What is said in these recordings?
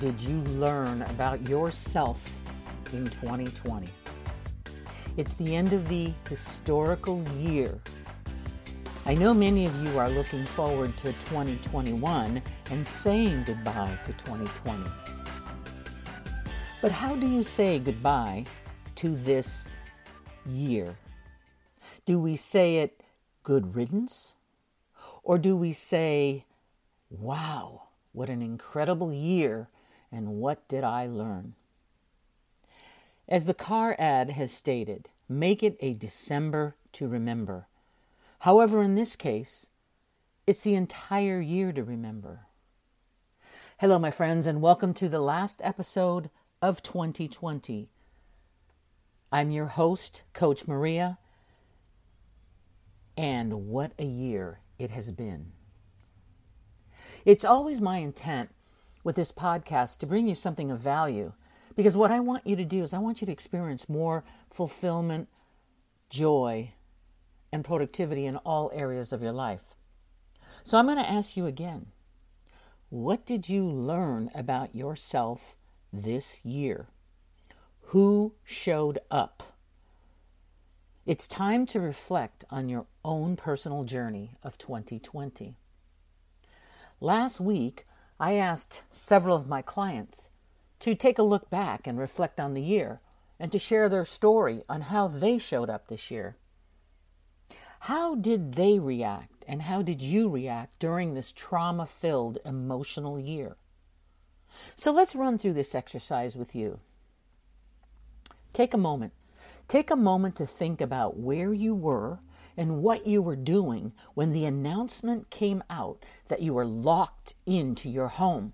did you learn about yourself in 2020? It's the end of the historical year. I know many of you are looking forward to 2021 and saying goodbye to 2020. But how do you say goodbye to this year? Do we say it good riddance? Or do we say, wow, what an incredible year, and what did I learn? As the car ad has stated, make it a December to remember. However, in this case, it's the entire year to remember. Hello, my friends, and welcome to the last episode of 2020. I'm your host, Coach Maria, and what a year it has been. It's always my intent with this podcast to bring you something of value because what I want you to do is I want you to experience more fulfillment, joy, and productivity in all areas of your life. So I'm going to ask you again what did you learn about yourself this year? Who showed up? It's time to reflect on your own personal journey of 2020. Last week, I asked several of my clients to take a look back and reflect on the year and to share their story on how they showed up this year. How did they react and how did you react during this trauma filled emotional year? So let's run through this exercise with you. Take a moment Take a moment to think about where you were and what you were doing when the announcement came out that you were locked into your home.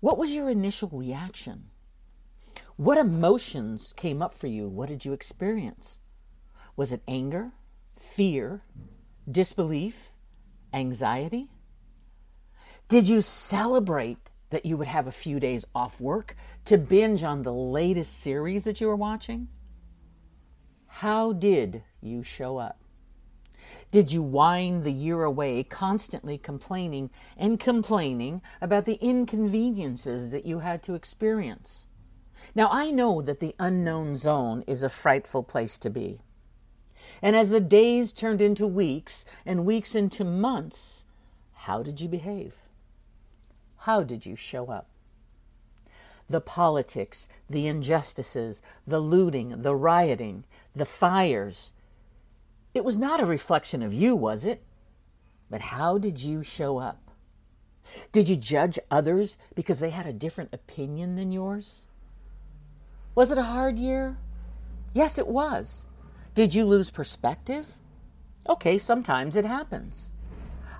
What was your initial reaction? What emotions came up for you? What did you experience? Was it anger, fear, disbelief, anxiety? Did you celebrate that you would have a few days off work to binge on the latest series that you were watching? How did you show up? Did you wind the year away constantly complaining and complaining about the inconveniences that you had to experience? Now, I know that the unknown zone is a frightful place to be. And as the days turned into weeks and weeks into months, how did you behave? How did you show up? The politics, the injustices, the looting, the rioting, the fires. It was not a reflection of you, was it? But how did you show up? Did you judge others because they had a different opinion than yours? Was it a hard year? Yes, it was. Did you lose perspective? Okay, sometimes it happens.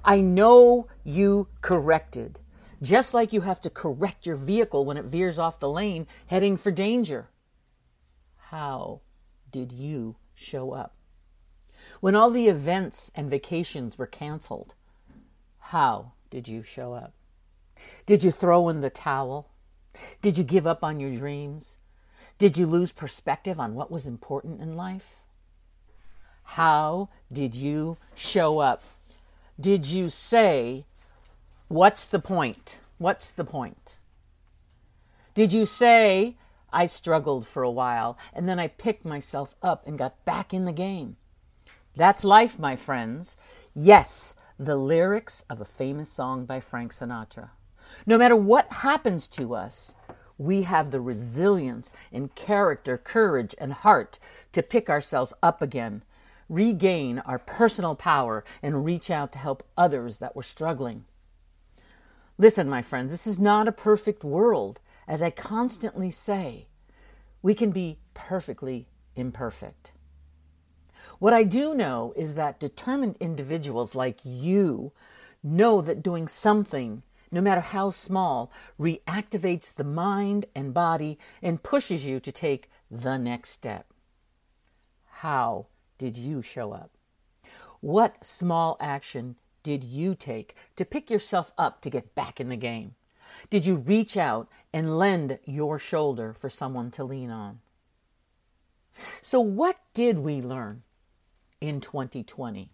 I know you corrected just like you have to correct your vehicle when it veers off the lane heading for danger. How did you show up? When all the events and vacations were canceled, how did you show up? Did you throw in the towel? Did you give up on your dreams? Did you lose perspective on what was important in life? How did you show up? Did you say What's the point? What's the point? Did you say, I struggled for a while and then I picked myself up and got back in the game? That's life, my friends. Yes, the lyrics of a famous song by Frank Sinatra. No matter what happens to us, we have the resilience and character, courage, and heart to pick ourselves up again, regain our personal power, and reach out to help others that were struggling. Listen, my friends, this is not a perfect world. As I constantly say, we can be perfectly imperfect. What I do know is that determined individuals like you know that doing something, no matter how small, reactivates the mind and body and pushes you to take the next step. How did you show up? What small action did you take to pick yourself up to get back in the game? Did you reach out and lend your shoulder for someone to lean on? So, what did we learn in 2020?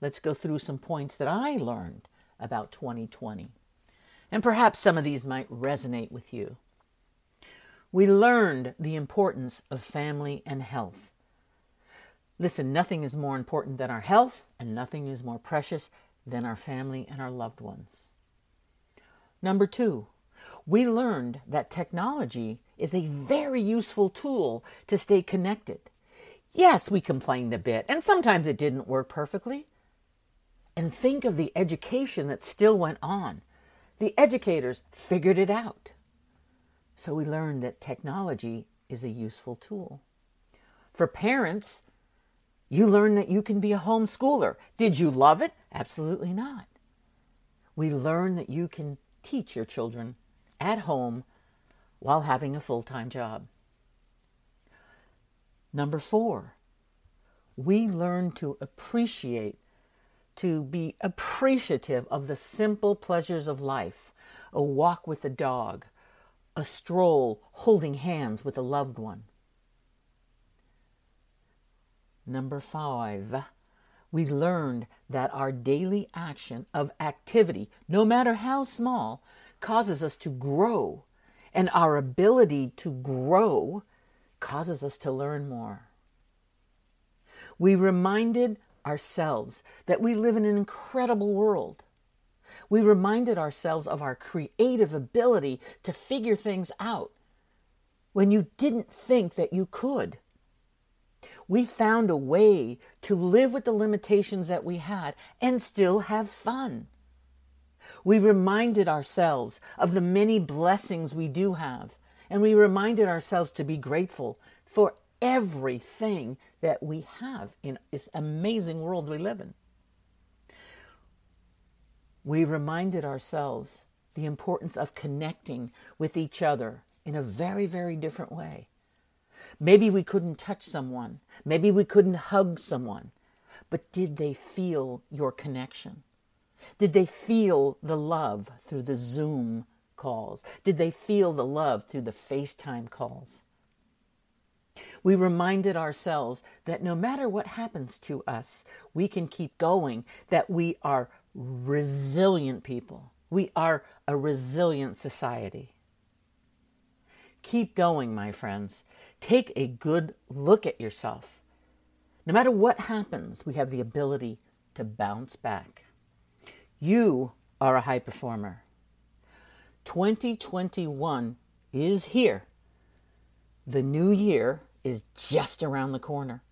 Let's go through some points that I learned about 2020. And perhaps some of these might resonate with you. We learned the importance of family and health. Listen, nothing is more important than our health, and nothing is more precious than our family and our loved ones. Number two, we learned that technology is a very useful tool to stay connected. Yes, we complained a bit, and sometimes it didn't work perfectly. And think of the education that still went on. The educators figured it out. So we learned that technology is a useful tool. For parents, you learn that you can be a homeschooler. Did you love it? Absolutely not. We learn that you can teach your children at home while having a full time job. Number four, we learn to appreciate, to be appreciative of the simple pleasures of life a walk with a dog, a stroll holding hands with a loved one. Number five, we learned that our daily action of activity, no matter how small, causes us to grow, and our ability to grow causes us to learn more. We reminded ourselves that we live in an incredible world we reminded ourselves of our creative ability to figure things out when you didn't think that you could. We found a way to live with the limitations that we had and still have fun. We reminded ourselves of the many blessings we do have, and we reminded ourselves to be grateful for everything that we have in this amazing world we live in we reminded ourselves the importance of connecting with each other in a very, very different way. Maybe we couldn't touch someone, maybe we couldn't hug someone, but did they feel your connection? Did they feel the love through the Zoom calls? Did they feel the love through the FaceTime calls? We reminded ourselves that no matter what happens to us, we can keep going, that we are resilient people. We are a resilient society. Keep going, my friends. Take a good look at yourself. No matter what happens, we have the ability to bounce back. You are a high performer. 2021 is here. The new year is just around the corner.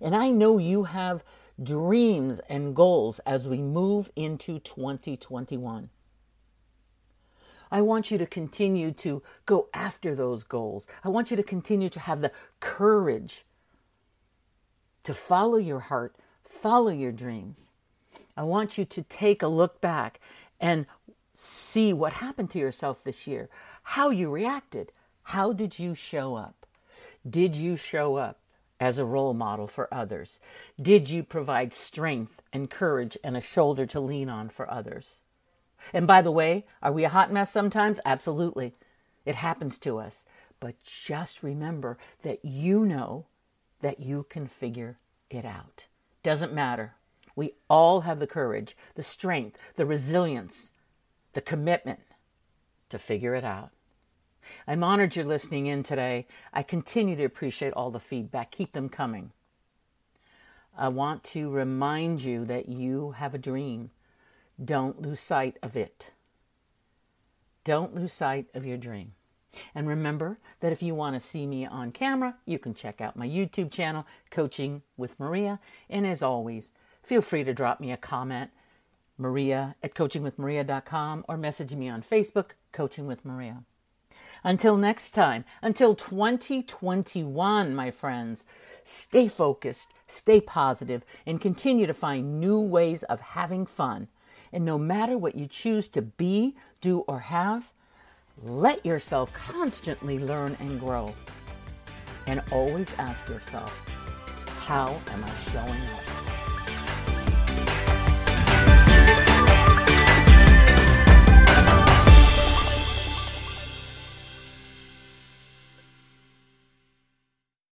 And I know you have dreams and goals as we move into 2021. I want you to continue to go after those goals. I want you to continue to have the courage to follow your heart, follow your dreams. I want you to take a look back and see what happened to yourself this year, how you reacted. How did you show up? Did you show up? as a role model for others? Did you provide strength and courage and a shoulder to lean on for others? And by the way, are we a hot mess sometimes? Absolutely. It happens to us. But just remember that you know that you can figure it out. Doesn't matter. We all have the courage, the strength, the resilience, the commitment to figure it out. I'm honored you're listening in today. I continue to appreciate all the feedback. Keep them coming. I want to remind you that you have a dream. Don't lose sight of it. Don't lose sight of your dream. And remember that if you want to see me on camera, you can check out my YouTube channel, Coaching with Maria. And as always, feel free to drop me a comment, maria at coachingwithmaria.com, or message me on Facebook, Coaching with Maria. Until next time, until 2021, my friends, stay focused, stay positive, and continue to find new ways of having fun. And no matter what you choose to be, do, or have, let yourself constantly learn and grow. And always ask yourself, how am I showing up?